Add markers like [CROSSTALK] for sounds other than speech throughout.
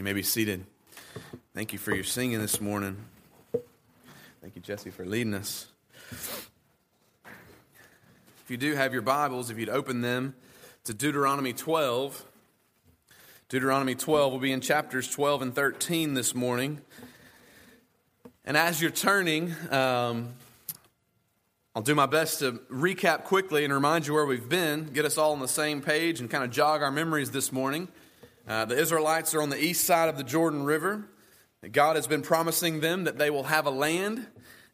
You may be seated. Thank you for your singing this morning. Thank you, Jesse, for leading us. If you do have your Bibles, if you'd open them to Deuteronomy 12, Deuteronomy 12 will be in chapters 12 and 13 this morning. And as you're turning, um, I'll do my best to recap quickly and remind you where we've been, get us all on the same page, and kind of jog our memories this morning. Uh, the Israelites are on the east side of the Jordan River. God has been promising them that they will have a land,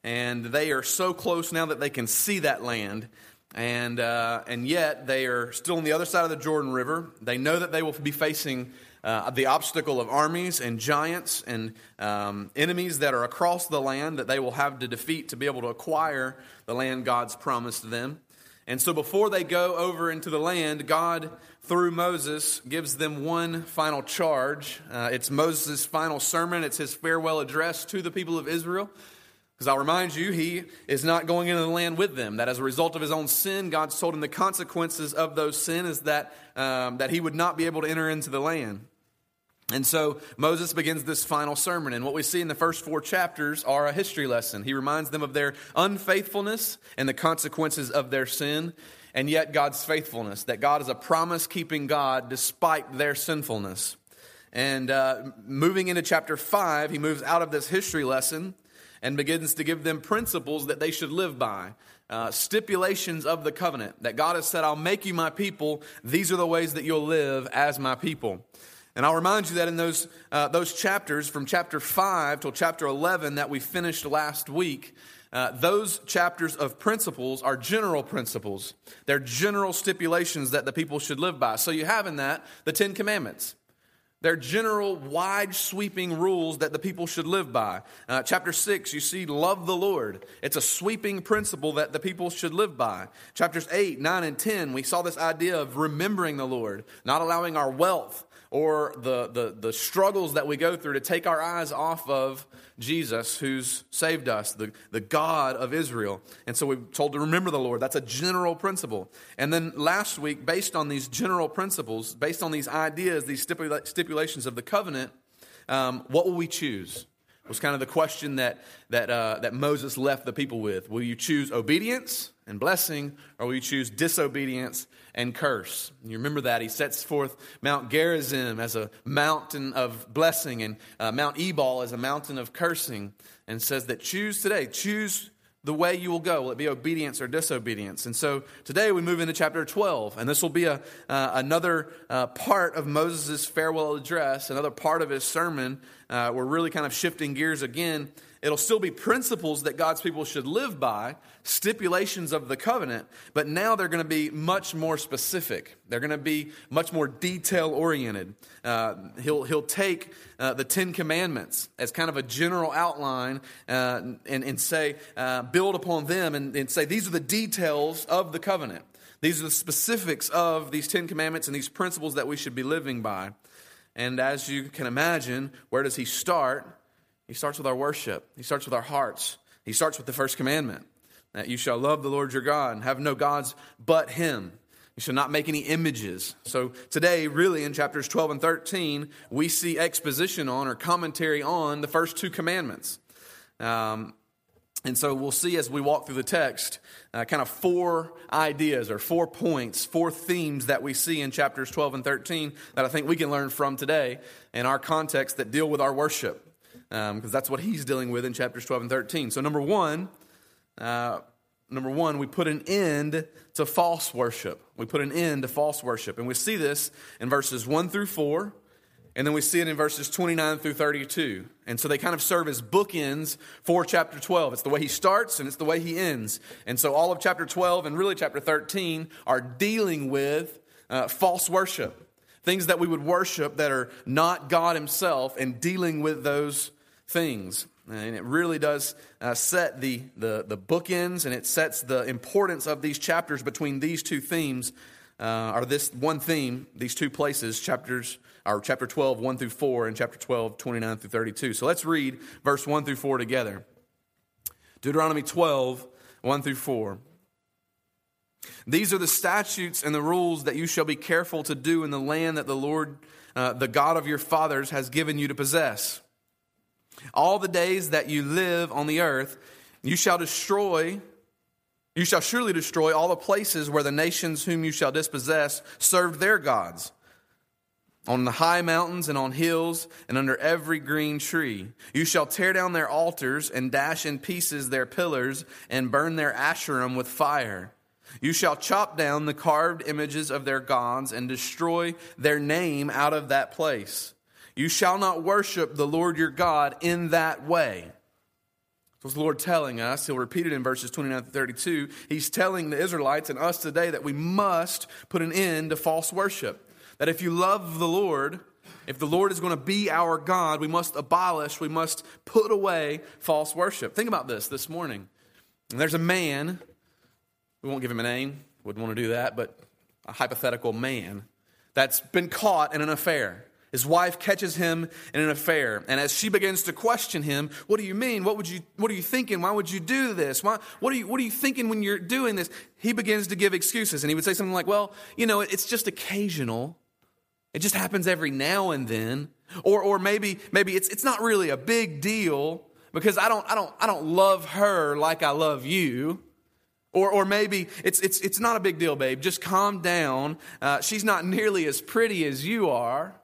and they are so close now that they can see that land. And, uh, and yet, they are still on the other side of the Jordan River. They know that they will be facing uh, the obstacle of armies and giants and um, enemies that are across the land that they will have to defeat to be able to acquire the land God's promised them. And so, before they go over into the land, God through Moses, gives them one final charge. Uh, it's Moses' final sermon, it's his farewell address to the people of Israel. Because I'll remind you, he is not going into the land with them. That as a result of his own sin, God's told him the consequences of those sin is that, um, that he would not be able to enter into the land. And so Moses begins this final sermon. And what we see in the first four chapters are a history lesson. He reminds them of their unfaithfulness and the consequences of their sin and yet God's faithfulness, that God is a promise keeping God despite their sinfulness. And uh, moving into chapter 5, he moves out of this history lesson and begins to give them principles that they should live by. Uh, stipulations of the covenant that God has said, I'll make you my people. These are the ways that you'll live as my people. And I'll remind you that in those, uh, those chapters, from chapter 5 till chapter 11 that we finished last week, uh, those chapters of principles are general principles. They're general stipulations that the people should live by. So you have in that the Ten Commandments. They're general, wide sweeping rules that the people should live by. Uh, chapter 6, you see, love the Lord. It's a sweeping principle that the people should live by. Chapters 8, 9, and 10, we saw this idea of remembering the Lord, not allowing our wealth or the, the, the struggles that we go through to take our eyes off of Jesus who's saved us, the, the God of Israel. And so we're told to remember the Lord. That's a general principle. And then last week, based on these general principles, based on these ideas, these stipula- stipulations of the covenant, um, what will we choose? Was kind of the question that, that, uh, that Moses left the people with. Will you choose obedience and blessing, or will you choose disobedience and curse. You remember that. He sets forth Mount Gerizim as a mountain of blessing and uh, Mount Ebal as a mountain of cursing and says that choose today, choose the way you will go. Will it be obedience or disobedience? And so today we move into chapter 12, and this will be a, uh, another uh, part of Moses' farewell address, another part of his sermon. Uh, we're really kind of shifting gears again It'll still be principles that God's people should live by, stipulations of the covenant, but now they're going to be much more specific. They're going to be much more detail oriented. Uh, he'll, he'll take uh, the Ten Commandments as kind of a general outline uh, and, and say, uh, build upon them and, and say, these are the details of the covenant. These are the specifics of these Ten Commandments and these principles that we should be living by. And as you can imagine, where does he start? He starts with our worship, He starts with our hearts. He starts with the first commandment that you shall love the Lord your God and have no gods but Him. You shall not make any images. So, today, really, in chapters 12 and 13, we see exposition on or commentary on the first two commandments. Um, and so we'll see as we walk through the text uh, kind of four ideas or four points, four themes that we see in chapters 12 and 13 that I think we can learn from today in our context that deal with our worship because um, that's what he's dealing with in chapters 12 and 13. So, number one, uh, number one, we put an end to false worship. We put an end to false worship. And we see this in verses 1 through 4, and then we see it in verses 29 through 32. And so they kind of serve as bookends for chapter 12. It's the way he starts and it's the way he ends. And so all of chapter 12 and really chapter 13 are dealing with uh, false worship. Things that we would worship that are not God Himself and dealing with those things. And it really does uh, set the, the, the bookends and it sets the importance of these chapters between these two themes, uh, or this one theme, these two places, chapters, or chapter 12, 1 through 4, and chapter 12, 29 through 32. So let's read verse 1 through 4 together. Deuteronomy 12, 1 through 4. These are the statutes and the rules that you shall be careful to do in the land that the Lord uh, the God of your fathers has given you to possess. All the days that you live on the earth, you shall destroy, you shall surely destroy all the places where the nations whom you shall dispossess served their gods on the high mountains and on hills and under every green tree. You shall tear down their altars and dash in pieces their pillars and burn their asherim with fire. You shall chop down the carved images of their gods and destroy their name out of that place. You shall not worship the Lord your God in that way. What's the Lord telling us? He'll repeat it in verses 29 to 32. He's telling the Israelites and us today that we must put an end to false worship. That if you love the Lord, if the Lord is going to be our God, we must abolish, we must put away false worship. Think about this this morning. And there's a man, we won't give him a name, wouldn't want to do that, but a hypothetical man that's been caught in an affair. His wife catches him in an affair, and as she begins to question him, "What do you mean? What would you? What are you thinking? Why would you do this? Why, what are you? What are you thinking when you're doing this?" He begins to give excuses, and he would say something like, "Well, you know, it's just occasional. It just happens every now and then. Or, or maybe, maybe it's, it's not really a big deal because I don't, I don't, I don't love her like I love you. Or, or maybe it's, it's, it's not a big deal, babe. Just calm down. Uh, she's not nearly as pretty as you are.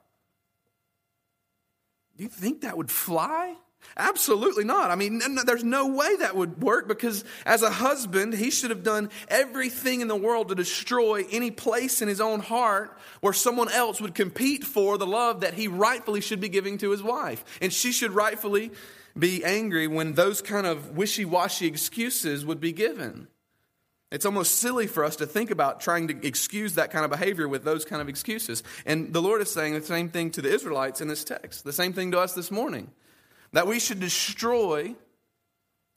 Do you think that would fly? Absolutely not. I mean, there's no way that would work because as a husband, he should have done everything in the world to destroy any place in his own heart where someone else would compete for the love that he rightfully should be giving to his wife. And she should rightfully be angry when those kind of wishy washy excuses would be given. It's almost silly for us to think about trying to excuse that kind of behavior with those kind of excuses. And the Lord is saying the same thing to the Israelites in this text, the same thing to us this morning that we should destroy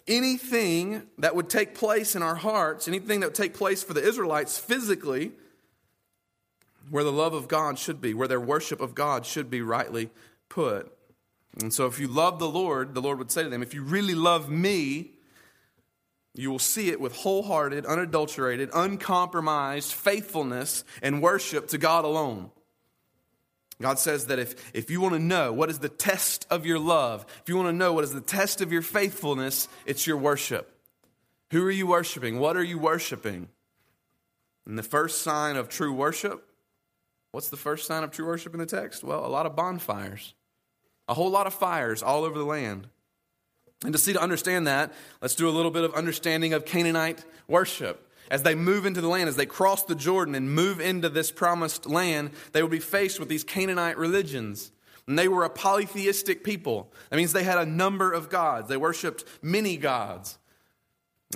anything that would take place in our hearts, anything that would take place for the Israelites physically, where the love of God should be, where their worship of God should be rightly put. And so, if you love the Lord, the Lord would say to them, If you really love me, you will see it with wholehearted, unadulterated, uncompromised faithfulness and worship to God alone. God says that if, if you want to know what is the test of your love, if you want to know what is the test of your faithfulness, it's your worship. Who are you worshiping? What are you worshiping? And the first sign of true worship, what's the first sign of true worship in the text? Well, a lot of bonfires, a whole lot of fires all over the land. And to see to understand that, let's do a little bit of understanding of Canaanite worship as they move into the land, as they cross the Jordan and move into this promised land, they would be faced with these Canaanite religions. And they were a polytheistic people. That means they had a number of gods. They worshiped many gods.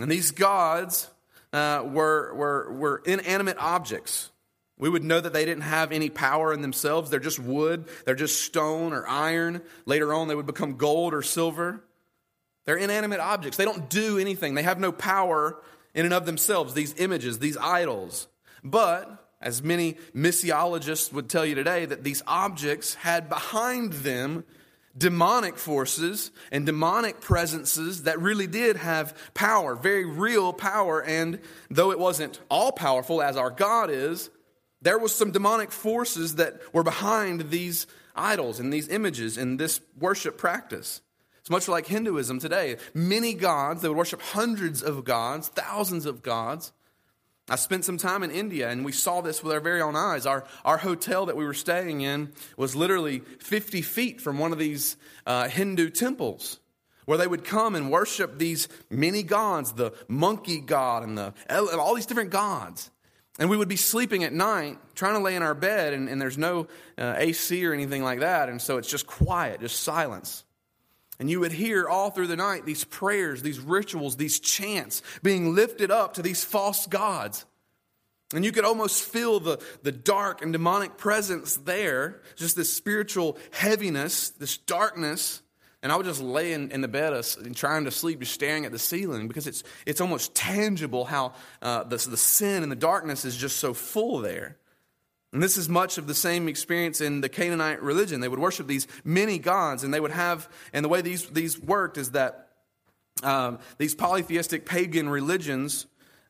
And these gods uh, were, were, were inanimate objects. We would know that they didn't have any power in themselves. They're just wood, they're just stone or iron. Later on, they would become gold or silver. They're inanimate objects. They don't do anything, they have no power in and of themselves, these images, these idols. But, as many missiologists would tell you today, that these objects had behind them demonic forces and demonic presences that really did have power, very real power. And though it wasn't all powerful as our God is, there was some demonic forces that were behind these idols and these images in this worship practice. It's much like Hinduism today. Many gods, they would worship hundreds of gods, thousands of gods. I spent some time in India and we saw this with our very own eyes. Our, our hotel that we were staying in was literally 50 feet from one of these uh, Hindu temples where they would come and worship these many gods the monkey god and the, all these different gods. And we would be sleeping at night, trying to lay in our bed, and, and there's no uh, AC or anything like that. And so it's just quiet, just silence. And you would hear all through the night these prayers, these rituals, these chants being lifted up to these false gods. And you could almost feel the, the dark and demonic presence there, just this spiritual heaviness, this darkness. And I would just lay in, in the bed and trying to sleep, just staring at the ceiling because it's, it's almost tangible how uh, the, the sin and the darkness is just so full there. And this is much of the same experience in the Canaanite religion. They would worship these many gods, and they would have, and the way these, these worked is that um, these polytheistic pagan religions,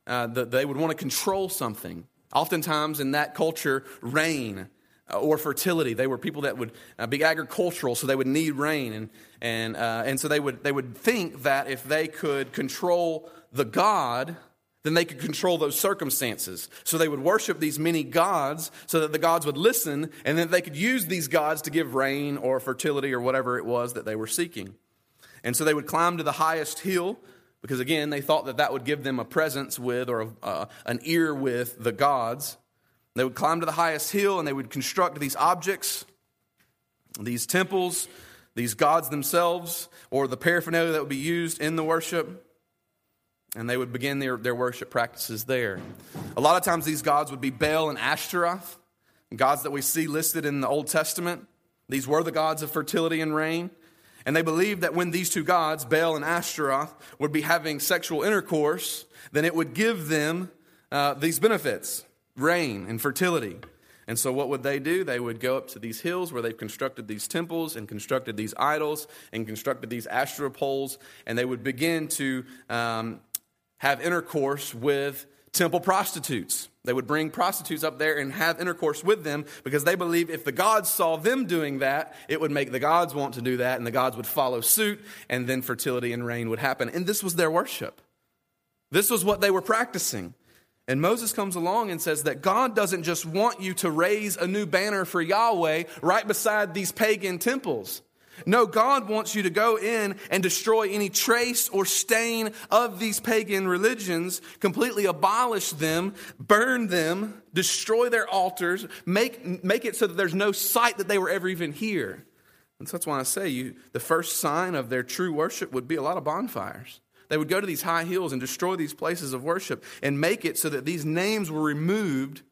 uh, the, they would want to control something. Oftentimes in that culture, rain. or fertility. They were people that would uh, be agricultural, so they would need rain. And, and, uh, and so they would, they would think that if they could control the God, then they could control those circumstances. So they would worship these many gods so that the gods would listen, and that they could use these gods to give rain or fertility or whatever it was that they were seeking. And so they would climb to the highest hill because, again, they thought that that would give them a presence with or a, uh, an ear with the gods. They would climb to the highest hill and they would construct these objects, these temples, these gods themselves, or the paraphernalia that would be used in the worship. And they would begin their, their worship practices there. A lot of times, these gods would be Baal and Ashtaroth, gods that we see listed in the Old Testament. These were the gods of fertility and rain. And they believed that when these two gods, Baal and Ashtaroth, would be having sexual intercourse, then it would give them uh, these benefits rain and fertility. And so, what would they do? They would go up to these hills where they've constructed these temples and constructed these idols and constructed these Asherah poles, and they would begin to um, have intercourse with temple prostitutes. They would bring prostitutes up there and have intercourse with them because they believe if the gods saw them doing that, it would make the gods want to do that, and the gods would follow suit, and then fertility and rain would happen. And this was their worship. This was what they were practicing. And Moses comes along and says that God doesn't just want you to raise a new banner for Yahweh right beside these pagan temples. No, God wants you to go in and destroy any trace or stain of these pagan religions, completely abolish them, burn them, destroy their altars, make, make it so that there's no sight that they were ever even here. And so that's why I say you, the first sign of their true worship would be a lot of bonfires. They would go to these high hills and destroy these places of worship and make it so that these names were removed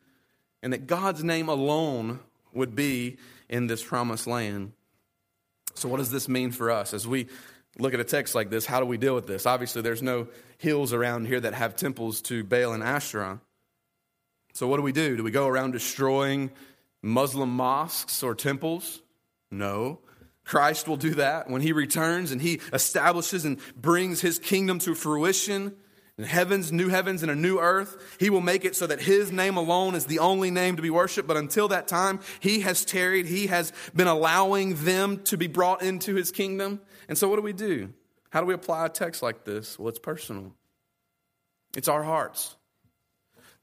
and that God's name alone would be in this promised land. So, what does this mean for us as we look at a text like this? How do we deal with this? Obviously, there's no hills around here that have temples to Baal and Asherah. So, what do we do? Do we go around destroying Muslim mosques or temples? No. Christ will do that when he returns and he establishes and brings his kingdom to fruition. Heavens, new heavens, and a new earth, he will make it so that his name alone is the only name to be worshiped. But until that time, he has tarried. He has been allowing them to be brought into his kingdom. And so, what do we do? How do we apply a text like this? Well, it's personal, it's our hearts.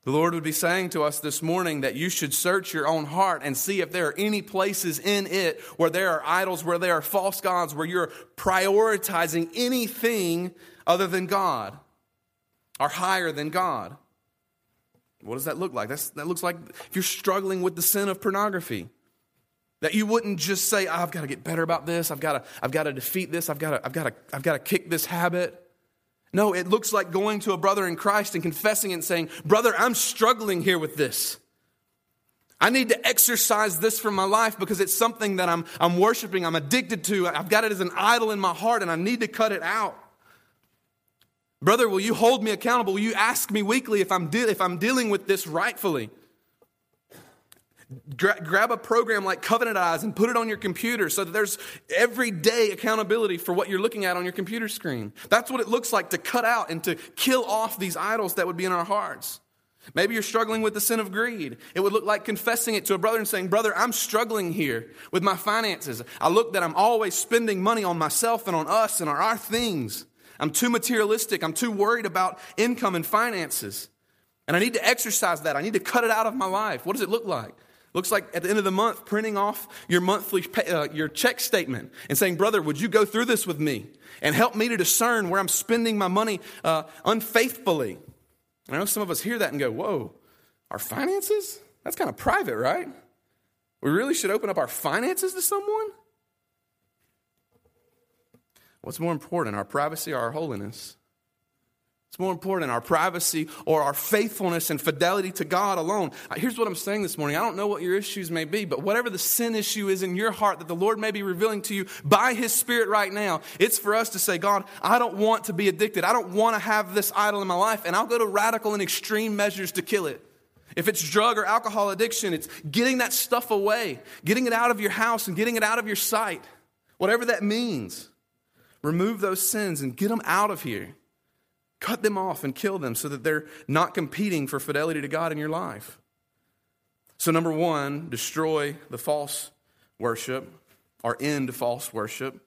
The Lord would be saying to us this morning that you should search your own heart and see if there are any places in it where there are idols, where there are false gods, where you're prioritizing anything other than God or higher than God. What does that look like? That's, that looks like if you're struggling with the sin of pornography. That you wouldn't just say, oh, I've got to get better about this. I've got to, I've got to defeat this. I've got to, I've got to, I've got to kick this habit. No, it looks like going to a brother in Christ and confessing and saying, Brother, I'm struggling here with this. I need to exercise this from my life because it's something that I'm, I'm worshiping, I'm addicted to. I've got it as an idol in my heart and I need to cut it out. Brother, will you hold me accountable? Will you ask me weekly if I'm, de- if I'm dealing with this rightfully? Gra- grab a program like Covenant Eyes and put it on your computer so that there's everyday accountability for what you're looking at on your computer screen. That's what it looks like to cut out and to kill off these idols that would be in our hearts. Maybe you're struggling with the sin of greed. It would look like confessing it to a brother and saying, Brother, I'm struggling here with my finances. I look that I'm always spending money on myself and on us and on our things. I'm too materialistic. I'm too worried about income and finances. And I need to exercise that. I need to cut it out of my life. What does it look like? Looks like at the end of the month, printing off your monthly pay, uh, your check statement and saying, "Brother, would you go through this with me and help me to discern where I'm spending my money uh, unfaithfully?" I know some of us hear that and go, "Whoa, our finances? That's kind of private, right? We really should open up our finances to someone." What's more important, our privacy or our holiness? It's more important, our privacy or our faithfulness and fidelity to God alone. Here's what I'm saying this morning. I don't know what your issues may be, but whatever the sin issue is in your heart that the Lord may be revealing to you by His Spirit right now, it's for us to say, God, I don't want to be addicted. I don't want to have this idol in my life, and I'll go to radical and extreme measures to kill it. If it's drug or alcohol addiction, it's getting that stuff away, getting it out of your house and getting it out of your sight, whatever that means. Remove those sins and get them out of here. Cut them off and kill them so that they're not competing for fidelity to God in your life. So, number one, destroy the false worship or end false worship.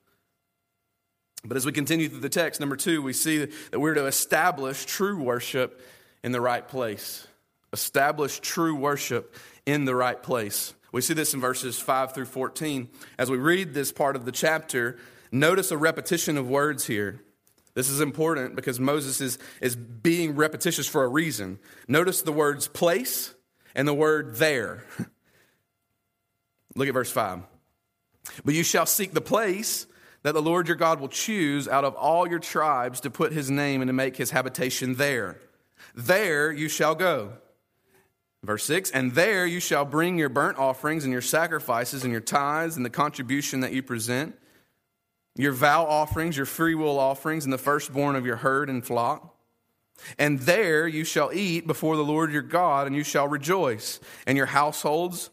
But as we continue through the text, number two, we see that we're to establish true worship in the right place. Establish true worship in the right place. We see this in verses 5 through 14. As we read this part of the chapter, notice a repetition of words here. This is important because Moses is, is being repetitious for a reason. Notice the words place and the word there. Look at verse 5. But you shall seek the place that the Lord your God will choose out of all your tribes to put his name and to make his habitation there. There you shall go. Verse 6 And there you shall bring your burnt offerings and your sacrifices and your tithes and the contribution that you present, your vow offerings, your freewill offerings, and the firstborn of your herd and flock. And there you shall eat before the Lord your God, and you shall rejoice, and your households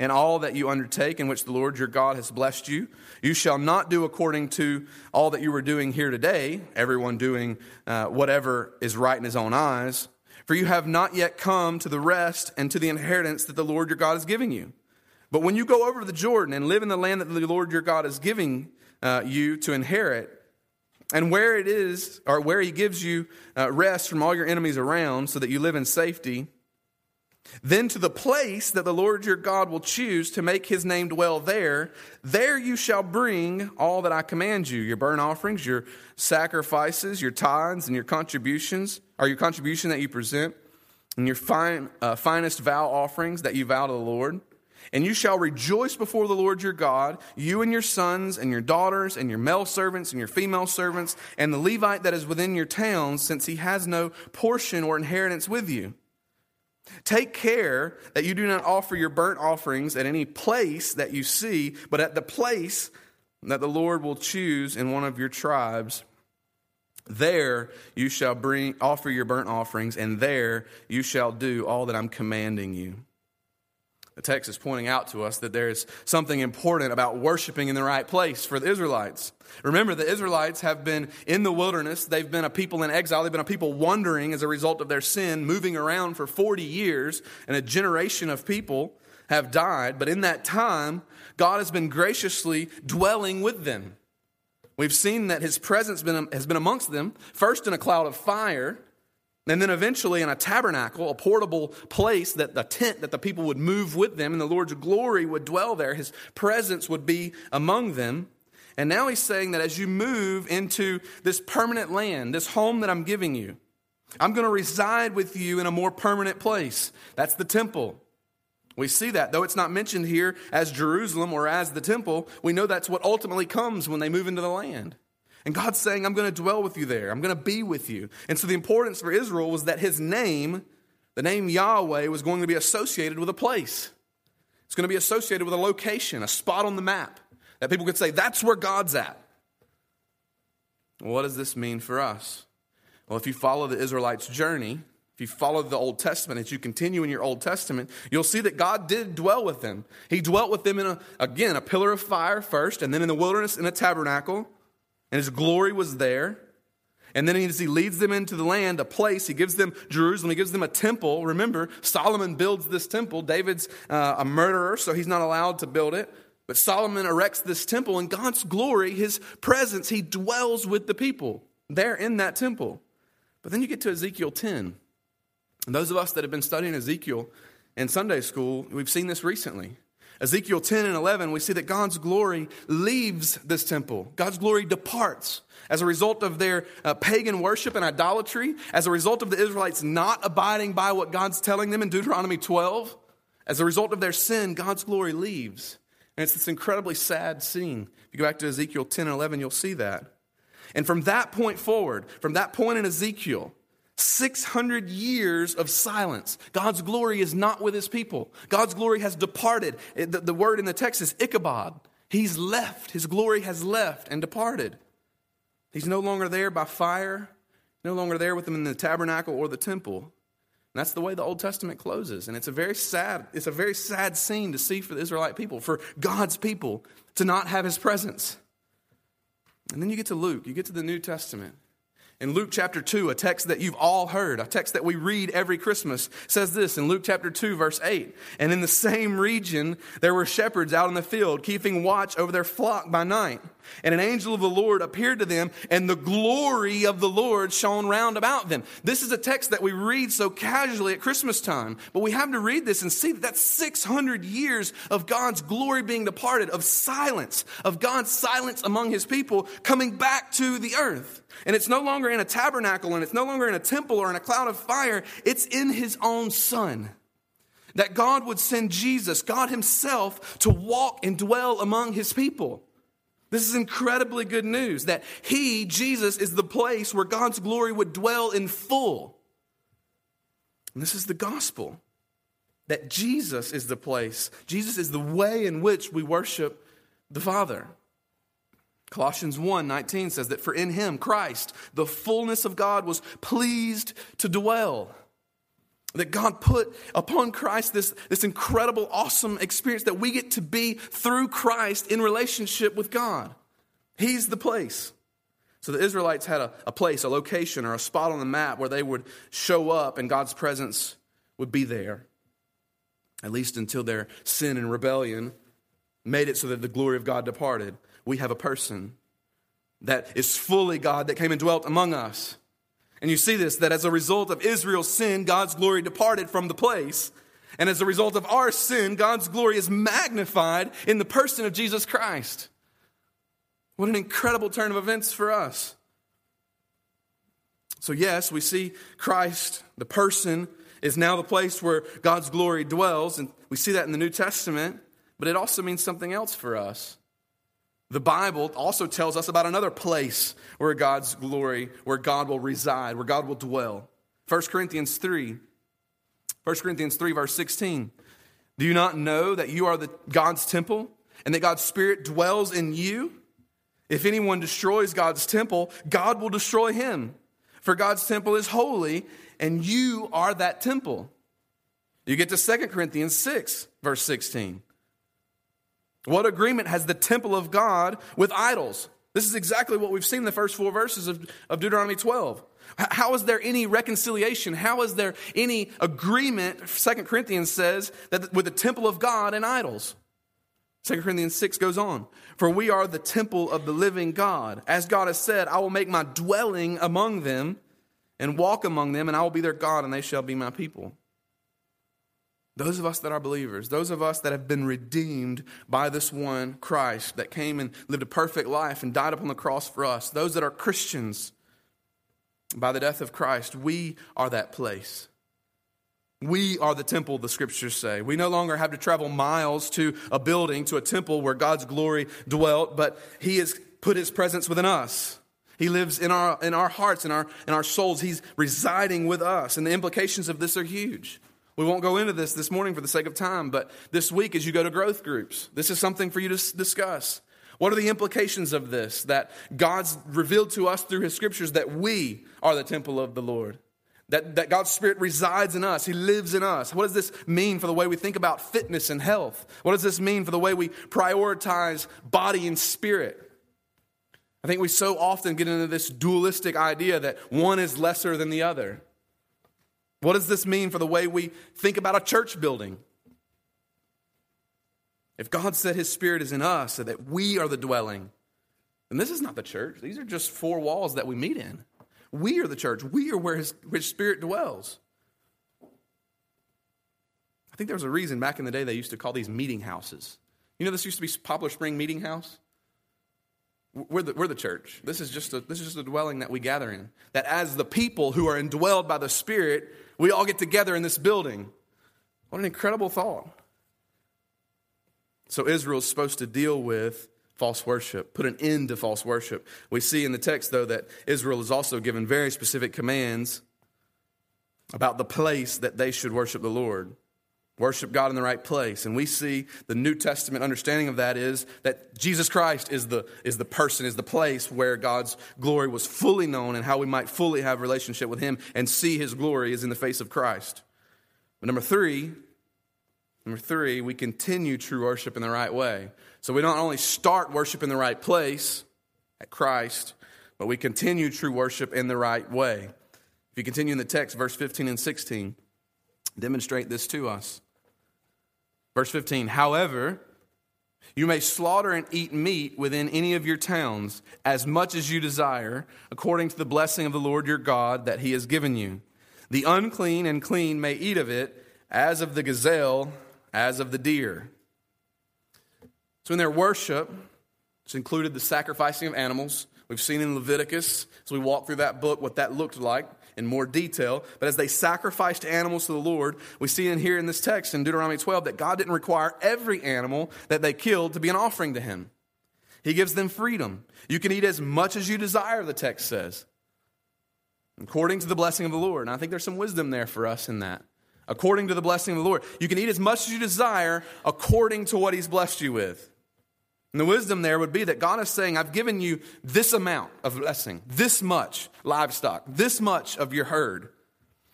and all that you undertake in which the Lord your God has blessed you. You shall not do according to all that you were doing here today, everyone doing uh, whatever is right in his own eyes, for you have not yet come to the rest and to the inheritance that the Lord your God is giving you. But when you go over the Jordan and live in the land that the Lord your God is giving uh, you to inherit, and where it is, or where he gives you uh, rest from all your enemies around, so that you live in safety, then to the place that the Lord your God will choose to make his name dwell there, there you shall bring all that I command you your burnt offerings, your sacrifices, your tithes, and your contributions, or your contribution that you present, and your fine, uh, finest vow offerings that you vow to the Lord. And you shall rejoice before the Lord your God, you and your sons and your daughters and your male servants and your female servants, and the Levite that is within your towns, since he has no portion or inheritance with you. Take care that you do not offer your burnt offerings at any place that you see, but at the place that the Lord will choose in one of your tribes. There you shall bring offer your burnt offerings, and there you shall do all that I'm commanding you. The text is pointing out to us that there is something important about worshiping in the right place for the Israelites. Remember, the Israelites have been in the wilderness. They've been a people in exile. They've been a people wandering as a result of their sin, moving around for 40 years, and a generation of people have died. But in that time, God has been graciously dwelling with them. We've seen that his presence has been amongst them, first in a cloud of fire, and then eventually in a tabernacle, a portable place that the tent that the people would move with them, and the Lord's glory would dwell there. His presence would be among them. And now he's saying that as you move into this permanent land, this home that I'm giving you, I'm going to reside with you in a more permanent place. That's the temple. We see that, though it's not mentioned here as Jerusalem or as the temple, we know that's what ultimately comes when they move into the land. And God's saying, I'm going to dwell with you there. I'm going to be with you. And so the importance for Israel was that his name, the name Yahweh, was going to be associated with a place. It's going to be associated with a location, a spot on the map that people could say, that's where God's at. What does this mean for us? Well, if you follow the Israelites' journey, if you follow the Old Testament, as you continue in your Old Testament, you'll see that God did dwell with them. He dwelt with them in a, again, a pillar of fire first, and then in the wilderness in a tabernacle and his glory was there. And then he leads them into the land, a place, he gives them Jerusalem, he gives them a temple. Remember, Solomon builds this temple. David's uh, a murderer, so he's not allowed to build it. But Solomon erects this temple, and God's glory, his presence, he dwells with the people there in that temple. But then you get to Ezekiel 10. And those of us that have been studying Ezekiel in Sunday school, we've seen this recently. Ezekiel 10 and 11, we see that God's glory leaves this temple. God's glory departs as a result of their uh, pagan worship and idolatry, as a result of the Israelites not abiding by what God's telling them in Deuteronomy 12. As a result of their sin, God's glory leaves. And it's this incredibly sad scene. If you go back to Ezekiel 10 and 11, you'll see that. And from that point forward, from that point in Ezekiel, 600 years of silence. God's glory is not with his people. God's glory has departed. Eh, the, the, word in the text is Ichabod. He's left. His glory has left and departed. He's no longer there by fire, no longer there with them in the tabernacle or the temple. And that's the way the Old Testament closes. And it's a very sad, it's a very sad scene to see for the Israelite people, for God's people to not have his presence. And then you get to Luke, you get to the New Testament. In Luke chapter 2, a text that you've all heard, a text that we read every Christmas, says this in Luke chapter 2, verse 8. And in the same region, there were shepherds out in the field, keeping watch over their flock by night. And an angel of the Lord appeared to them, and the glory of the Lord shone round about them. This is a text that we read so casually at Christmas time, but we have to read this and see that that's 600 years of God's glory being departed, of silence, of God's silence among his people coming back to the earth. And it's no longer in a tabernacle and it's no longer in a temple or in a cloud of fire. It's in his own son. That God would send Jesus, God himself, to walk and dwell among his people. This is incredibly good news that he, Jesus, is the place where God's glory would dwell in full. And this is the gospel that Jesus is the place. Jesus is the way in which we worship the Father. Colossians 1 19 says that for in him, Christ, the fullness of God was pleased to dwell. That God put upon Christ this, this incredible, awesome experience that we get to be through Christ in relationship with God. He's the place. So the Israelites had a, a place, a location, or a spot on the map where they would show up and God's presence would be there. At least until their sin and rebellion made it so that the glory of God departed we have a person that is fully God that came and dwelt among us. And you see this that as a result of Israel's sin, God's glory departed from the place. And as a result of our sin, God's glory is magnified in the person of Jesus Christ. What an incredible turn of events for us. So, yes, we see Christ, the person, is now the place where God's glory dwells. And we see that in the New Testament. But it also means something else for us. The Bible also tells us about another place where God's glory, where God will reside, where God will dwell. 1 Corinthians 3. 1 Corinthians 3, verse 16. Do you not know that you are the God's temple and that God's Spirit dwells in you? If anyone destroys God's temple, God will destroy him. For God's temple is holy, and you are that temple. You get to 2 Corinthians 6, verse 16. What agreement has the temple of God with idols? This is exactly what we've seen in the first four verses of, of Deuteronomy 12. How is there any reconciliation? How is there any agreement, Second Corinthians says, that with the temple of God and idols? Second Corinthians 6 goes on. For we are the temple of the living God. As God has said, I will make my dwelling among them and walk among them, and I will be their God, and they shall be my people. Those of us that are believers, those of us that have been redeemed by this one Christ that came and lived a perfect life and died upon the cross for us, those that are Christians by the death of Christ, we are that place. We are the temple, the scriptures say. We no longer have to travel miles to a building, to a temple where God's glory dwelt, but He has put His presence within us. He lives in our, in our hearts, in our, in our souls. He's residing with us. And the implications of this are huge. We won't go into this this morning for the sake of time, but this week as you go to growth groups, this is something for you to discuss. What are the implications of this? That God's revealed to us through His scriptures that we are the temple of the Lord. That, that God's Spirit resides in us. He lives in us. What does this mean for the way we think about fitness and health? What does this mean for the way we prioritize body and spirit? I think we so often get into this dualistic idea that one is lesser than the other. What does this mean for the way we think about a church building? If God said his spirit is in us so that we are the dwelling, then this is not the church. These are just four walls that we meet in. We are the church. We are where his, his spirit dwells. I think there was a reason back in the day they used to call these meeting houses. You know, this used to be Poplar Spring Meeting House. We're the, we're the church. This is, just a, this is just a dwelling that we gather in. That as the people who are indwelled by the Spirit, we all get together in this building. What an incredible thought. So Israel's supposed to deal with false worship, put an end to false worship. We see in the text, though, that Israel is also given very specific commands about the place that they should worship the Lord worship God in the right place. And we see the New Testament understanding of that is that Jesus Christ is the, is the person, is the place where God's glory was fully known and how we might fully have relationship with him and see his glory is in the face of Christ. But number three, number three, we continue true worship in the right way. So we don't only start worship in the right place at Christ, but we continue true worship in the right way. If you continue in the text, verse 15 and 16 demonstrate this to us. Verse 15, however, you may slaughter and eat meat within any of your towns as much as you desire, according to the blessing of the Lord your God that he has given you. The unclean and clean may eat of it, as of the gazelle, as of the deer. So, in their worship, it's included the sacrificing of animals, we've seen in Leviticus, as we walk through that book, what that looked like in more detail. But as they sacrificed animals to the Lord, we see in here in this text in Deuteronomy 12 that God didn't require every animal that they killed to be an offering to Him. He gives them freedom. You can eat as much as you desire, the text says, according to the blessing of the Lord. And I think there's some wisdom there for us in that. According to the blessing of the Lord. You can eat as much as you desire according to what He's blessed you with. And the wisdom there would be that God is saying, I've given you this amount of blessing, this much livestock, this much of your herd.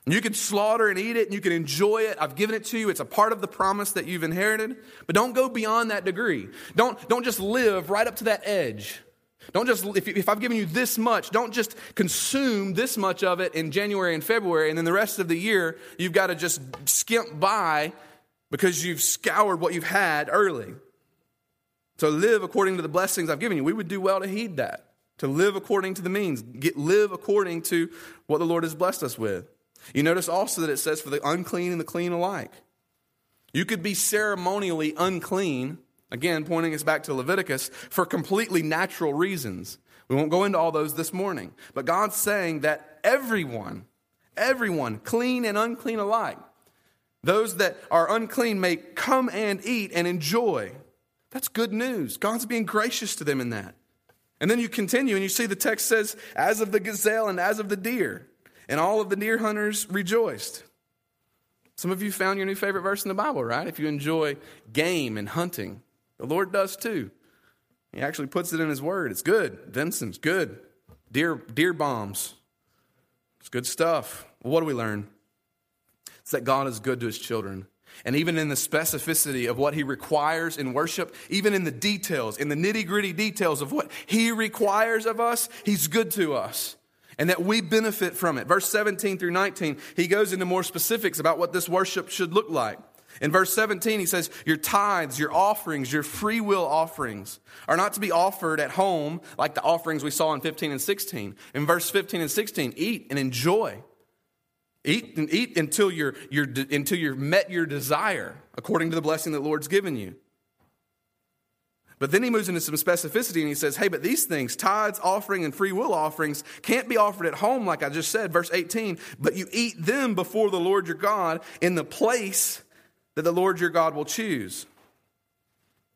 And you can slaughter and eat it and you can enjoy it. I've given it to you. It's a part of the promise that you've inherited. But don't go beyond that degree. Don't, don't just live right up to that edge. Don't just, if, if I've given you this much, don't just consume this much of it in January and February, and then the rest of the year you've got to just skimp by because you've scoured what you've had early. To live according to the blessings I've given you. We would do well to heed that. To live according to the means. Get, live according to what the Lord has blessed us with. You notice also that it says for the unclean and the clean alike. You could be ceremonially unclean, again, pointing us back to Leviticus, for completely natural reasons. We won't go into all those this morning. But God's saying that everyone, everyone, clean and unclean alike, those that are unclean may come and eat and enjoy that's good news. God's being gracious to them in that. And then you continue and you see the text says, as of the gazelle and as of the deer. And all of the deer hunters rejoiced. Some of you found your new favorite verse in the Bible, right? If you enjoy game and hunting, the Lord does too. He actually puts it in His Word. It's good. Venton's good. Deer, deer bombs. It's good stuff. What do we learn? It's that God is good to His children. And even in the specificity of what he requires in worship, even in the details, in the nitty gritty details of what he requires of us, he's good to us. And that we benefit from it. Verse 17 through 19, he goes into more specifics about what this worship should look like. In verse 17, he says, Your tithes, your offerings, your free will offerings are not to be offered at home like the offerings we saw in 15 and 16. In verse 15 and 16, eat and enjoy. Eat and eat until you're, you're, until you've met your desire according to the blessing that the Lord's given you. But then he moves into some specificity and he says, Hey, but these things, tithes, offering, and free will offerings, can't be offered at home, like I just said, verse 18, but you eat them before the Lord your God in the place that the Lord your God will choose.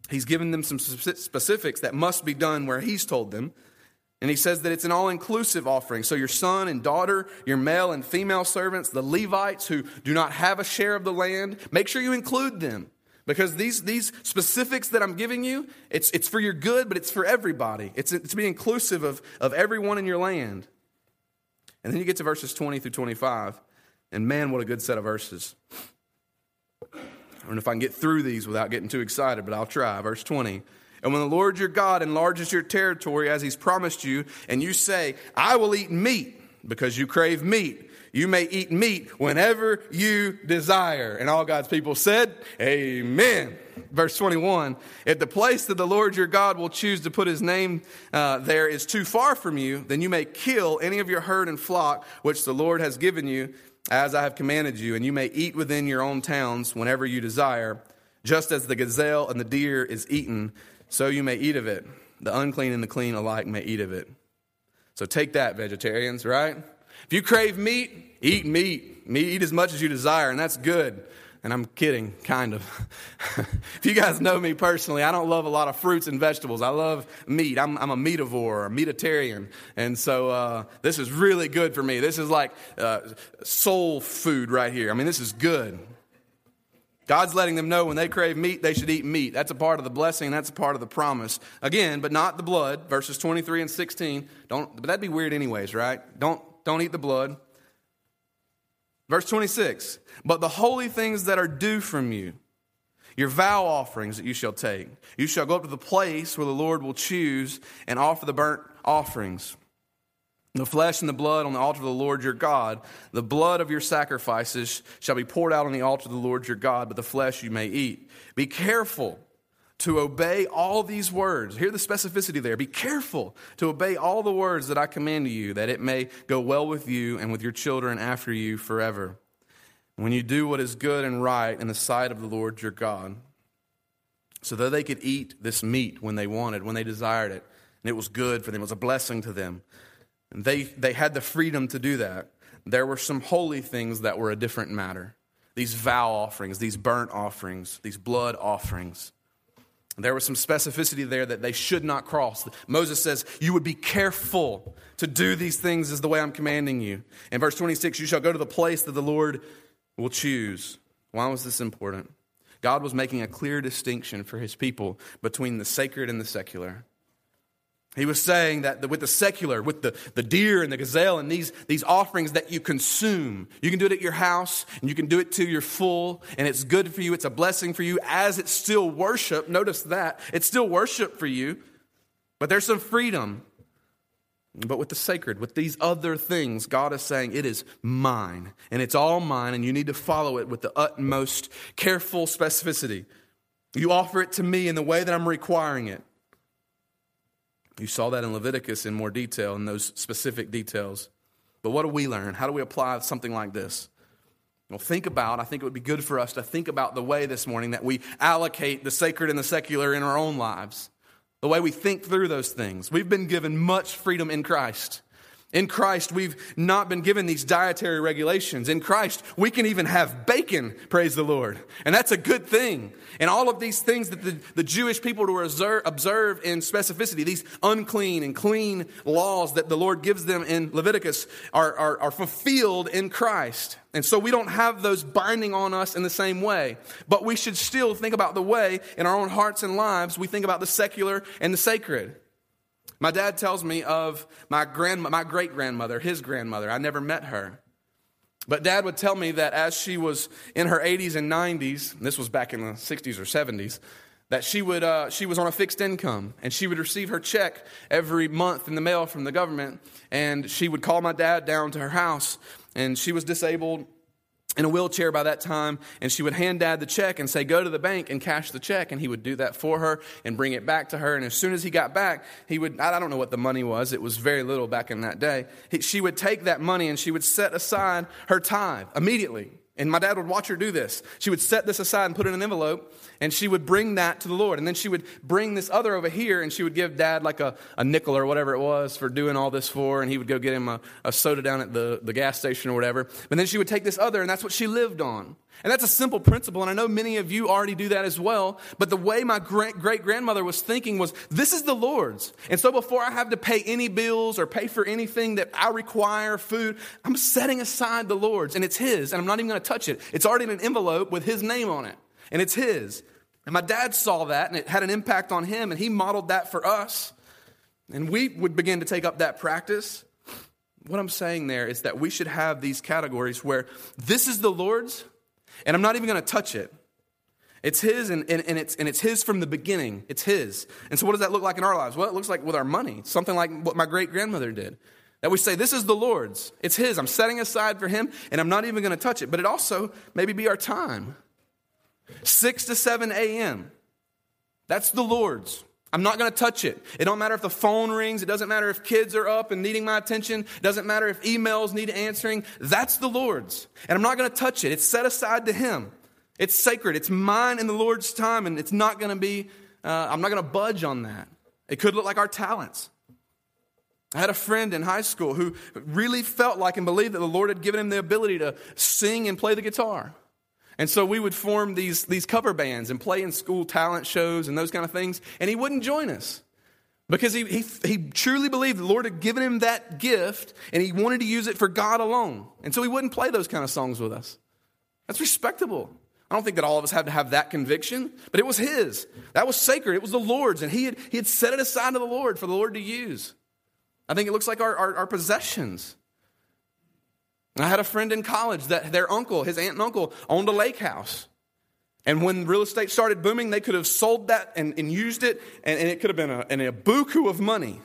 He's given them some specifics that must be done where he's told them. And he says that it's an all inclusive offering. So, your son and daughter, your male and female servants, the Levites who do not have a share of the land, make sure you include them. Because these, these specifics that I'm giving you, it's, it's for your good, but it's for everybody. It's, it's to be inclusive of, of everyone in your land. And then you get to verses 20 through 25. And man, what a good set of verses. I don't know if I can get through these without getting too excited, but I'll try. Verse 20. And when the Lord your God enlarges your territory as he's promised you, and you say, I will eat meat because you crave meat, you may eat meat whenever you desire. And all God's people said, Amen. Verse 21 If the place that the Lord your God will choose to put his name uh, there is too far from you, then you may kill any of your herd and flock which the Lord has given you, as I have commanded you, and you may eat within your own towns whenever you desire, just as the gazelle and the deer is eaten so you may eat of it. The unclean and the clean alike may eat of it. So take that, vegetarians, right? If you crave meat, eat meat. Meat, eat as much as you desire, and that's good. And I'm kidding, kind of. [LAUGHS] if you guys know me personally, I don't love a lot of fruits and vegetables. I love meat. I'm, I'm a meativore, a meatitarian. And so uh, this is really good for me. This is like uh, soul food right here. I mean, this is good. God's letting them know when they crave meat, they should eat meat. That's a part of the blessing, that's a part of the promise. Again, but not the blood, verses 23 and 16. Don't, but that'd be weird anyways, right? Don't, don't eat the blood. Verse 26, but the holy things that are due from you, your vow offerings that you shall take. You shall go up to the place where the Lord will choose and offer the burnt offerings. The flesh and the blood on the altar of the Lord your God. The blood of your sacrifices shall be poured out on the altar of the Lord your God, but the flesh you may eat. Be careful to obey all these words. Hear the specificity there. Be careful to obey all the words that I command to you, that it may go well with you and with your children after you forever. When you do what is good and right in the sight of the Lord your God. So that they could eat this meat when they wanted, when they desired it, and it was good for them, it was a blessing to them. They, they had the freedom to do that. There were some holy things that were a different matter. These vow offerings, these burnt offerings, these blood offerings. There was some specificity there that they should not cross. Moses says, You would be careful to do these things as the way I'm commanding you. In verse 26, you shall go to the place that the Lord will choose. Why was this important? God was making a clear distinction for his people between the sacred and the secular. He was saying that with the secular, with the, the deer and the gazelle and these, these offerings that you consume, you can do it at your house and you can do it till you're full and it's good for you. It's a blessing for you as it's still worship. Notice that. It's still worship for you, but there's some freedom. But with the sacred, with these other things, God is saying it is mine and it's all mine and you need to follow it with the utmost careful specificity. You offer it to me in the way that I'm requiring it. You saw that in Leviticus in more detail, in those specific details. But what do we learn? How do we apply something like this? Well, think about, I think it would be good for us to think about the way this morning that we allocate the sacred and the secular in our own lives, the way we think through those things. We've been given much freedom in Christ. In Christ, we've not been given these dietary regulations. In Christ, we can even have bacon, praise the Lord. And that's a good thing. And all of these things that the, the Jewish people were observe, in specificity, these unclean and clean laws that the Lord gives them in Leviticus, are, are, are fulfilled in Christ. And so we don't have those binding on us in the same way. But we should still think about the way in our own hearts and lives we think about the secular and the sacred. My dad tells me of my, grand, my great grandmother, his grandmother. I never met her. But dad would tell me that as she was in her 80s and 90s, and this was back in the 60s or 70s, that she, would, uh, she was on a fixed income and she would receive her check every month in the mail from the government. And she would call my dad down to her house, and she was disabled in a wheelchair by that time, and she would hand dad the check and say, Go to the bank and cash the check. And he would do that for her and bring it back to her. And as soon as he got back, he would, I don't know what the money was, it was very little back in that day. He, she would take that money and she would set aside her tithe immediately. And my dad would watch her do this. She would set this aside and put it in an envelope, and she would bring that to the Lord. And then she would bring this other over here, and she would give dad like a, a nickel or whatever it was for doing all this for, and he would go get him a, a soda down at the, the gas station or whatever. But then she would take this other, and that's what she lived on. And that's a simple principle, and I know many of you already do that as well. But the way my great grandmother was thinking was, this is the Lord's. And so before I have to pay any bills or pay for anything that I require, food, I'm setting aside the Lord's, and it's His, and I'm not even going to touch it. It's already in an envelope with His name on it, and it's His. And my dad saw that, and it had an impact on him, and he modeled that for us. And we would begin to take up that practice. What I'm saying there is that we should have these categories where this is the Lord's, and I'm not even going to touch it. It's His, and, and, and, it's, and it's His from the beginning. It's His. And so, what does that look like in our lives? Well, it looks like with our money, something like what my great grandmother did. That we say, This is the Lord's. It's His. I'm setting aside for Him, and I'm not even going to touch it. But it also maybe be our time 6 to 7 a.m. That's the Lord's. I'm not going to touch it. It don't matter if the phone rings. It doesn't matter if kids are up and needing my attention. It doesn't matter if emails need answering. That's the Lord's. And I'm not going to touch it. It's set aside to Him. It's sacred. It's mine in the Lord's time, and it's not going to be, uh, I'm not going to budge on that. It could look like our talents. I had a friend in high school who really felt like and believed that the Lord had given him the ability to sing and play the guitar. And so we would form these, these cover bands and play in school talent shows and those kind of things, and he wouldn't join us. Because he, he, he truly believed the Lord had given him that gift and he wanted to use it for God alone. And so he wouldn't play those kind of songs with us. That's respectable. I don't think that all of us have to have that conviction, but it was his. That was sacred. It was the Lord's, and he had, he had set it aside to the Lord for the Lord to use. I think it looks like our, our, our possessions. I had a friend in college that their uncle, his aunt and uncle, owned a lake house. And when real estate started booming, they could have sold that and, and used it, and, and, it could have been a, a buku of money.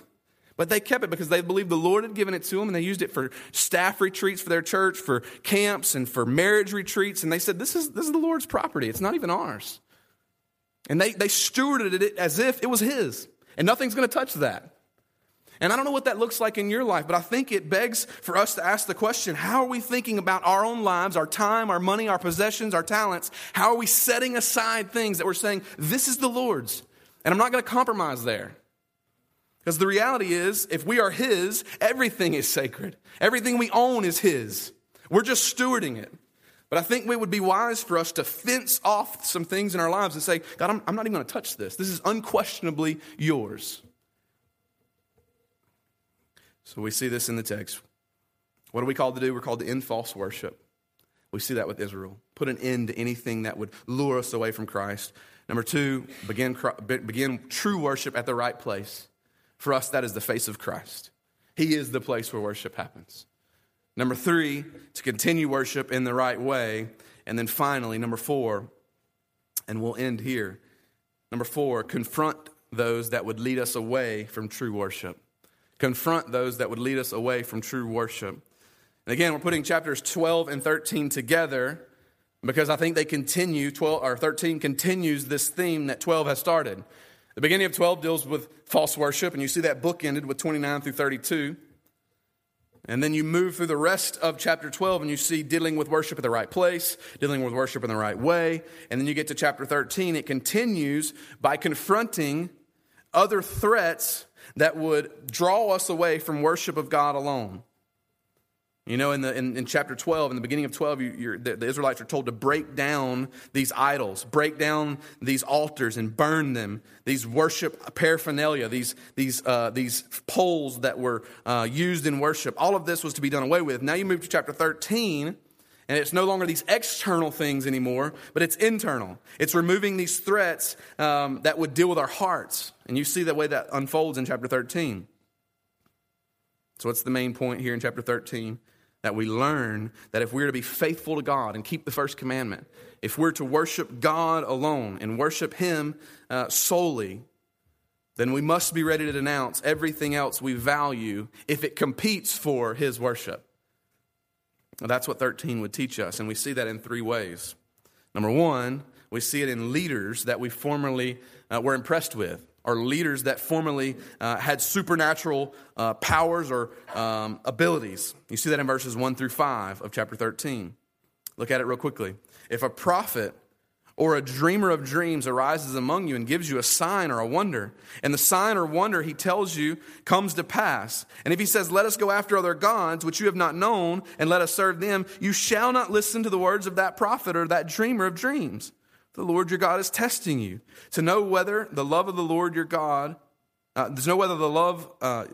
But they kept it because they believed the Lord had given it to them and they used it for staff retreats for their church, for camps, and for marriage retreats. And they said, This is, this is the Lord's property. It's not even ours. And they, they stewarded it as if it was His. And nothing's going to touch that. And I don't know what that looks like in your life, but I think it begs for us to ask the question how are we thinking about our own lives, our time, our money, our possessions, our talents? How are we setting aside things that we're saying, this is the Lord's? And I'm not going to compromise there. Because the reality is, if we are His, everything is sacred. Everything we own is His. We're just stewarding it. But I think it would be wise for us to fence off some things in our lives and say, God, I'm, I'm not even going to touch this. This is unquestionably yours. So we see this in the text. What are we called to do? We're called to end false worship. We see that with Israel. Put an end to anything that would lure us away from Christ. Number two, begin, begin true worship at the right place. For us, that is the face of Christ. He is the place where worship happens. Number three, to continue worship in the right way. And then finally, number four, and we'll end here. Number four, confront those that would lead us away from true worship confront those that would lead us away from true worship. And again, we're putting chapters 12 and 13 together because I think they continue, 12 or 13 continues this theme that 12 has started. The beginning of 12 deals with false worship, and you see that book ended with 29 through 32. And then you move through the rest of chapter 12 and you see dealing with worship at the right place, dealing with worship in the right way. And then you get to chapter 13. It continues by confronting other threats that would draw us away from worship of God alone. You know, in, the, in, in chapter 12, in the beginning of 12, you, the, the Israelites are told to break down these idols, break down these altars and burn them, these worship paraphernalia, these, these, uh, these poles that were uh, used in worship. All of this was to be done away with. Now you move to chapter 13, and it's no longer these external things anymore, but it's internal. It's removing these threats um, that would deal with our hearts. And you see the way that unfolds in chapter 13. So, what's the main point here in chapter 13? That we learn that if we're to be faithful to God and keep the first commandment, if we're to worship God alone and worship Him uh, solely, then we must be ready to denounce everything else we value if it competes for His worship. That's what 13 would teach us, and we see that in three ways. Number one, we see it in leaders that we formerly uh, were impressed with, or leaders that formerly uh, had supernatural uh, powers or um, abilities. You see that in verses 1 through 5 of chapter 13. Look at it real quickly. If a prophet or a dreamer of dreams arises among you and gives you a sign or a wonder, and the sign or wonder he tells you comes to pass, and if he says, Let us go after other gods which you have not known, and let us serve them, you shall not listen to the words of that prophet or that dreamer of dreams. The Lord your God is testing you to know whether the love of the Lord your God, uh, to know whether the love, uh,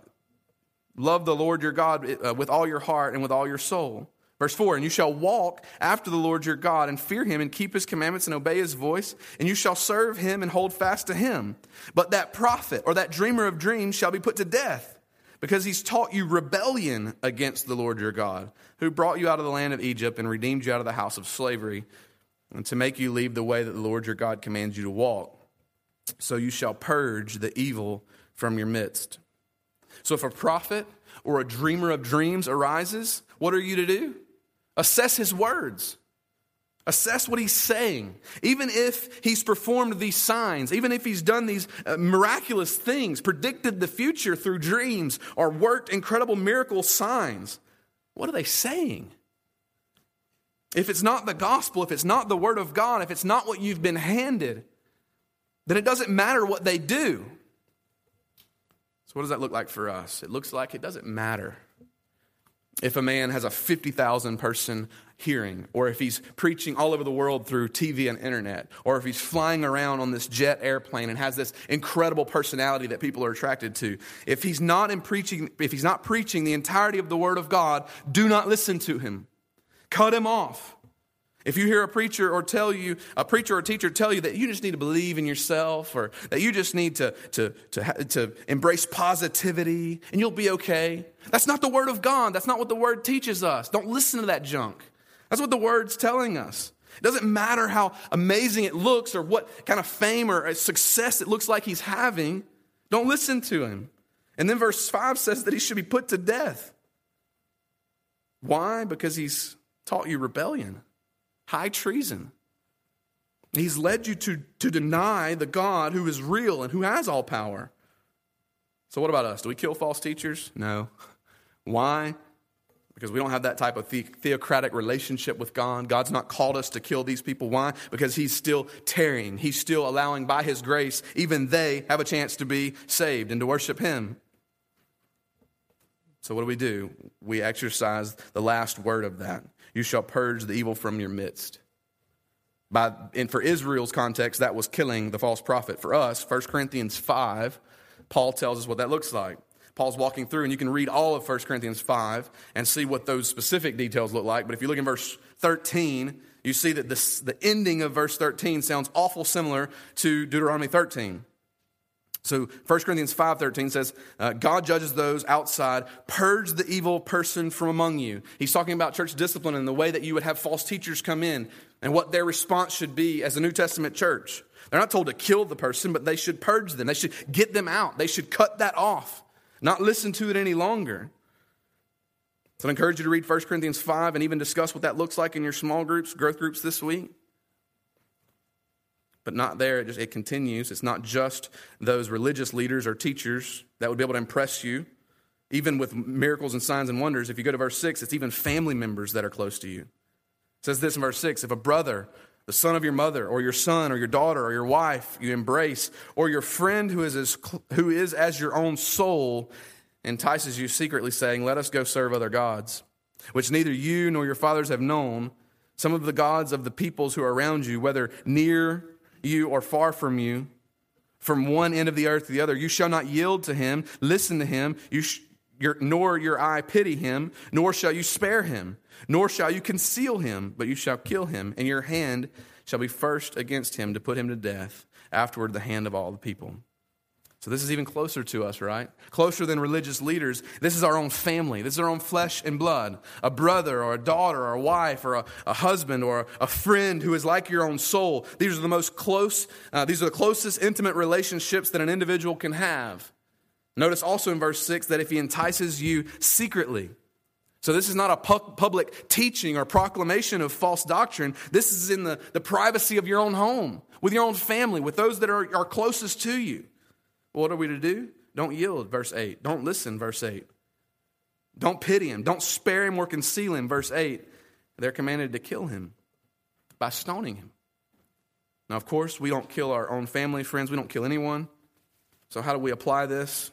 love the Lord your God uh, with all your heart and with all your soul. Verse 4 And you shall walk after the Lord your God and fear him and keep his commandments and obey his voice, and you shall serve him and hold fast to him. But that prophet or that dreamer of dreams shall be put to death because he's taught you rebellion against the Lord your God, who brought you out of the land of Egypt and redeemed you out of the house of slavery, and to make you leave the way that the Lord your God commands you to walk. So you shall purge the evil from your midst. So if a prophet or a dreamer of dreams arises, what are you to do? Assess his words. Assess what he's saying. Even if he's performed these signs, even if he's done these uh, miraculous things, predicted the future through dreams, or worked incredible miracle signs, what are they saying? If it's not the gospel, if it's not the word of God, if it's not what you've been handed, then it doesn't matter what they do. So, what does that look like for us? It looks like it doesn't matter if a man has a 50,000 person hearing, or if he's preaching all over the world through TV and internet, or if he's flying around on this jet airplane and has this incredible personality that people are attracted to. If he's not in preaching, if he's not preaching the entirety of the word of God, do not listen to him. Cut him off. If you hear a preacher or tell you, a preacher or teacher tell you that you just need to believe in yourself or that you just need to, to, to, to embrace positivity and you'll be okay, that's not the word of God. That's not what the word teaches us. Don't listen to that junk. That's what the word's telling us. It doesn't matter how amazing it looks or what kind of fame or success it looks like he's having. Don't listen to him. And then verse 5 says that he should be put to death. Why? Because he's taught you rebellion, high treason. He's led you to, to deny the God who is real and who has all power. So, what about us? Do we kill false teachers? No. Why? Because we don't have that type of the- theocratic relationship with God. God's not called us to kill these people. Why? Because He's still tarrying. He's still allowing, by His grace, even they have a chance to be saved and to worship Him. So, what do we do? We exercise the last word of that. You shall purge the evil from your midst. By, and for Israel's context, that was killing the false prophet. For us, 1 Corinthians 5, Paul tells us what that looks like. Paul's walking through, and you can read all of 1 Corinthians 5 and see what those specific details look like. But if you look in verse 13, you see that this, the ending of verse 13 sounds awful similar to Deuteronomy 13. So 1 Corinthians 5.13 says, uh, God judges those outside, purge the evil person from among you. He's talking about church discipline and the way that you would have false teachers come in and what their response should be as a New Testament church. They're not told to kill the person, but they should purge them. They should get them out. They should cut that off, not listen to it any longer. So I encourage you to read 1 Corinthians 5 and even discuss what that looks like in your small groups, growth groups this week. But not there, it, just, it continues. It's not just those religious leaders or teachers that would be able to impress you, even with miracles and signs and wonders. If you go to verse 6, it's even family members that are close to you. It says this in verse 6 If a brother, the son of your mother, or your son, or your daughter, or your wife you embrace, or your friend who is as, who is as your own soul entices you secretly, saying, Let us go serve other gods, which neither you nor your fathers have known, some of the gods of the peoples who are around you, whether near you or far from you, from one end of the earth to the other. You shall not yield to him, listen to him, you sh- your, nor your eye pity him, nor shall you spare him, nor shall you conceal him, but you shall kill him, and your hand shall be first against him to put him to death, afterward the hand of all the people. So this is even closer to us, right? Closer than religious leaders. This is our own family. This is our own flesh and blood. A brother or a daughter or a wife or a, a husband or a friend who is like your own soul. These are the most close, uh, these are the closest intimate relationships that an individual can have. Notice also in verse 6 that if he entices you secretly, so this is not a pu- public teaching or proclamation of false doctrine. This is in the, the privacy of your own home, with your own family, with those that are, are closest to you. What are we to do? Don't yield, verse 8. Don't listen, verse 8. Don't pity him. Don't spare him or conceal him, verse 8. They're commanded to kill him by stoning him. Now, of course, we don't kill our own family, friends. We don't kill anyone. So, how do we apply this?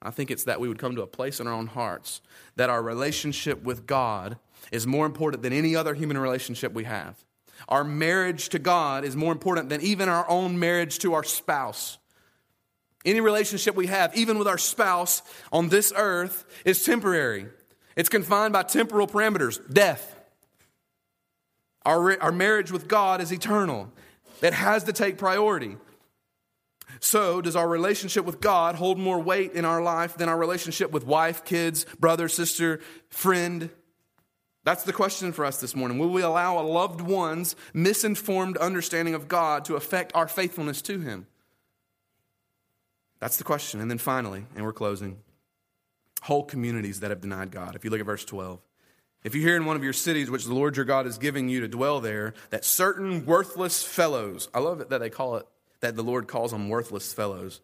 I think it's that we would come to a place in our own hearts that our relationship with God is more important than any other human relationship we have. Our marriage to God is more important than even our own marriage to our spouse. Any relationship we have, even with our spouse on this earth, is temporary. It's confined by temporal parameters, death. Our, our marriage with God is eternal. It has to take priority. So, does our relationship with God hold more weight in our life than our relationship with wife, kids, brother, sister, friend? That's the question for us this morning. Will we allow a loved one's misinformed understanding of God to affect our faithfulness to Him? That's the question. And then finally, and we're closing, whole communities that have denied God. If you look at verse 12, if you hear in one of your cities, which the Lord your God is giving you to dwell there, that certain worthless fellows, I love it that they call it, that the Lord calls them worthless fellows.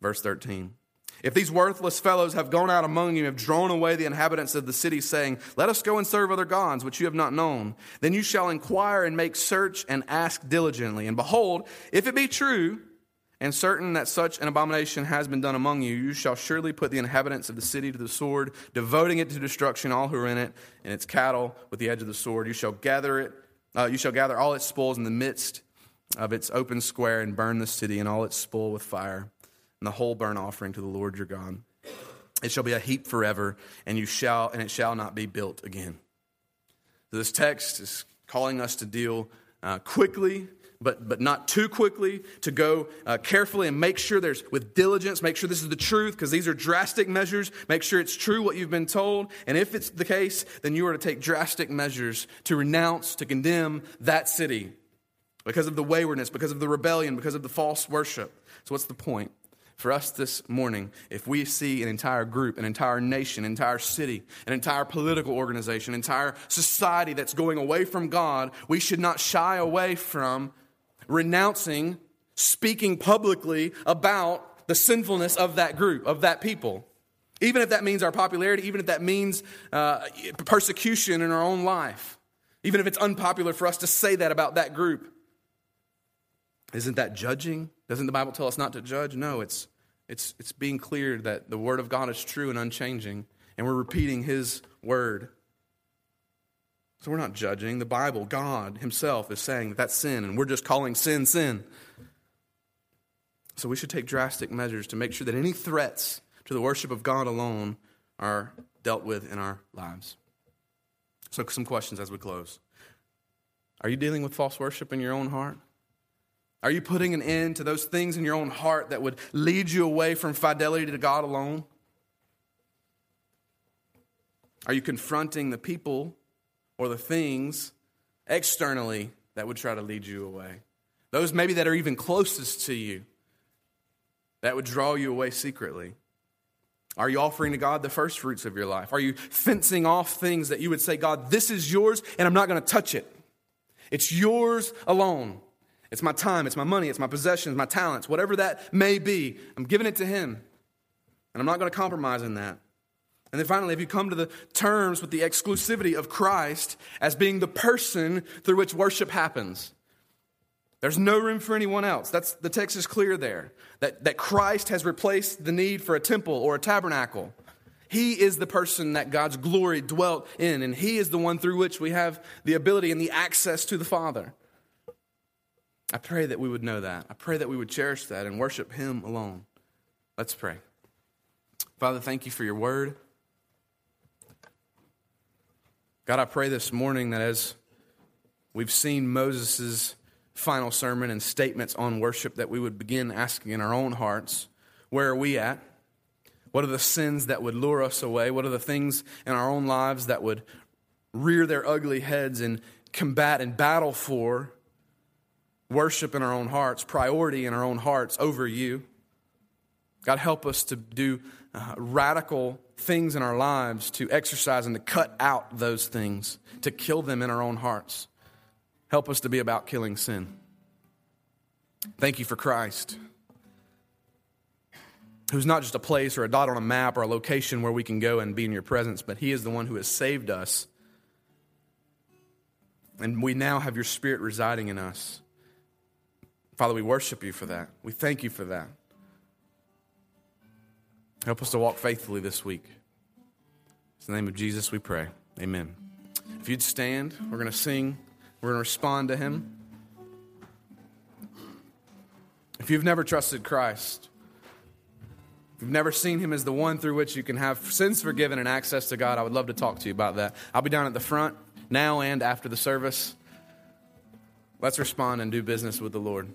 Verse 13. If these worthless fellows have gone out among you, have drawn away the inhabitants of the city, saying, Let us go and serve other gods, which you have not known, then you shall inquire and make search and ask diligently. And behold, if it be true, and certain that such an abomination has been done among you, you shall surely put the inhabitants of the city to the sword, devoting it to destruction, all who are in it, and its cattle with the edge of the sword. You shall gather it, uh, you shall gather all its spoils in the midst of its open square, and burn the city and all its spoil with fire, and the whole burnt offering to the Lord your God. It shall be a heap forever, and you shall, and it shall not be built again. This text is calling us to deal uh, quickly but, but not too quickly, to go uh, carefully and make sure there's, with diligence, make sure this is the truth, because these are drastic measures. Make sure it's true what you've been told. And if it's the case, then you are to take drastic measures to renounce, to condemn that city because of the waywardness, because of the rebellion, because of the false worship. So, what's the point? for us this morning, if we see an entire group, an entire nation, an entire city, an entire political organization, an entire society that's going away from God, we should not shy away from renouncing, speaking publicly about the sinfulness of that group, of that people. Even if that means our popularity, even if that means uh, persecution in our own life, even if it's unpopular for us to say that about that group. Isn't that judging? Doesn't the Bible tell us not to judge? No, it's, it's, it's being clear that the Word of God is true and unchanging, and we're repeating His Word. So we're not judging. The Bible, God Himself, is saying that that's sin, and we're just calling sin sin. So we should take drastic measures to make sure that any threats to the worship of God alone are dealt with in our lives. So, some questions as we close. Are you dealing with false worship in your own heart? Are you putting an end to those things in your own heart that would lead you away from fidelity to God alone? Are you confronting the people or the things externally that would try to lead you away? Those maybe that are even closest to you that would draw you away secretly. Are you offering to God the first fruits of your life? Are you fencing off things that you would say, God, this is yours and I'm not going to touch it? It's yours alone. It's my time, it's my money, it's my possessions, my talents, whatever that may be. I'm giving it to Him. And I'm not going to compromise in that. And then finally, if you come to the terms with the exclusivity of Christ as being the person through which worship happens, there's no room for anyone else. That's, the text is clear there that, that Christ has replaced the need for a temple or a tabernacle. He is the person that God's glory dwelt in, and He is the one through which we have the ability and the access to the Father. I pray that we would know that. I pray that we would cherish that and worship Him alone. Let's pray. Father, thank you for your word. God, I pray this morning that as we've seen Moses' final sermon and statements on worship, that we would begin asking in our own hearts, where are we at? What are the sins that would lure us away? What are the things in our own lives that would rear their ugly heads and combat and battle for worship in our own hearts, priority in our own hearts over you. God, help us to do uh, radical things in our lives to exercise and to cut out those things, to kill them in our own hearts. Help us to be about killing sin. Thank you for Christ, who's not just a place or a dot on a map or a location where we can go and be in your presence, but He is the one who has saved us. And we now have your Spirit residing in us. Father, we worship you for that. We thank you for that. Help us to walk faithfully this week. In the name of Jesus, we pray. Amen. If you'd stand, we're going to sing, we're going to respond to him. If you've never trusted Christ, you've never seen him as the one through which you can have sins forgiven and access to God, I would love to talk to you about that. I'll be down at the front now and after the service. Let's respond and do business with the Lord.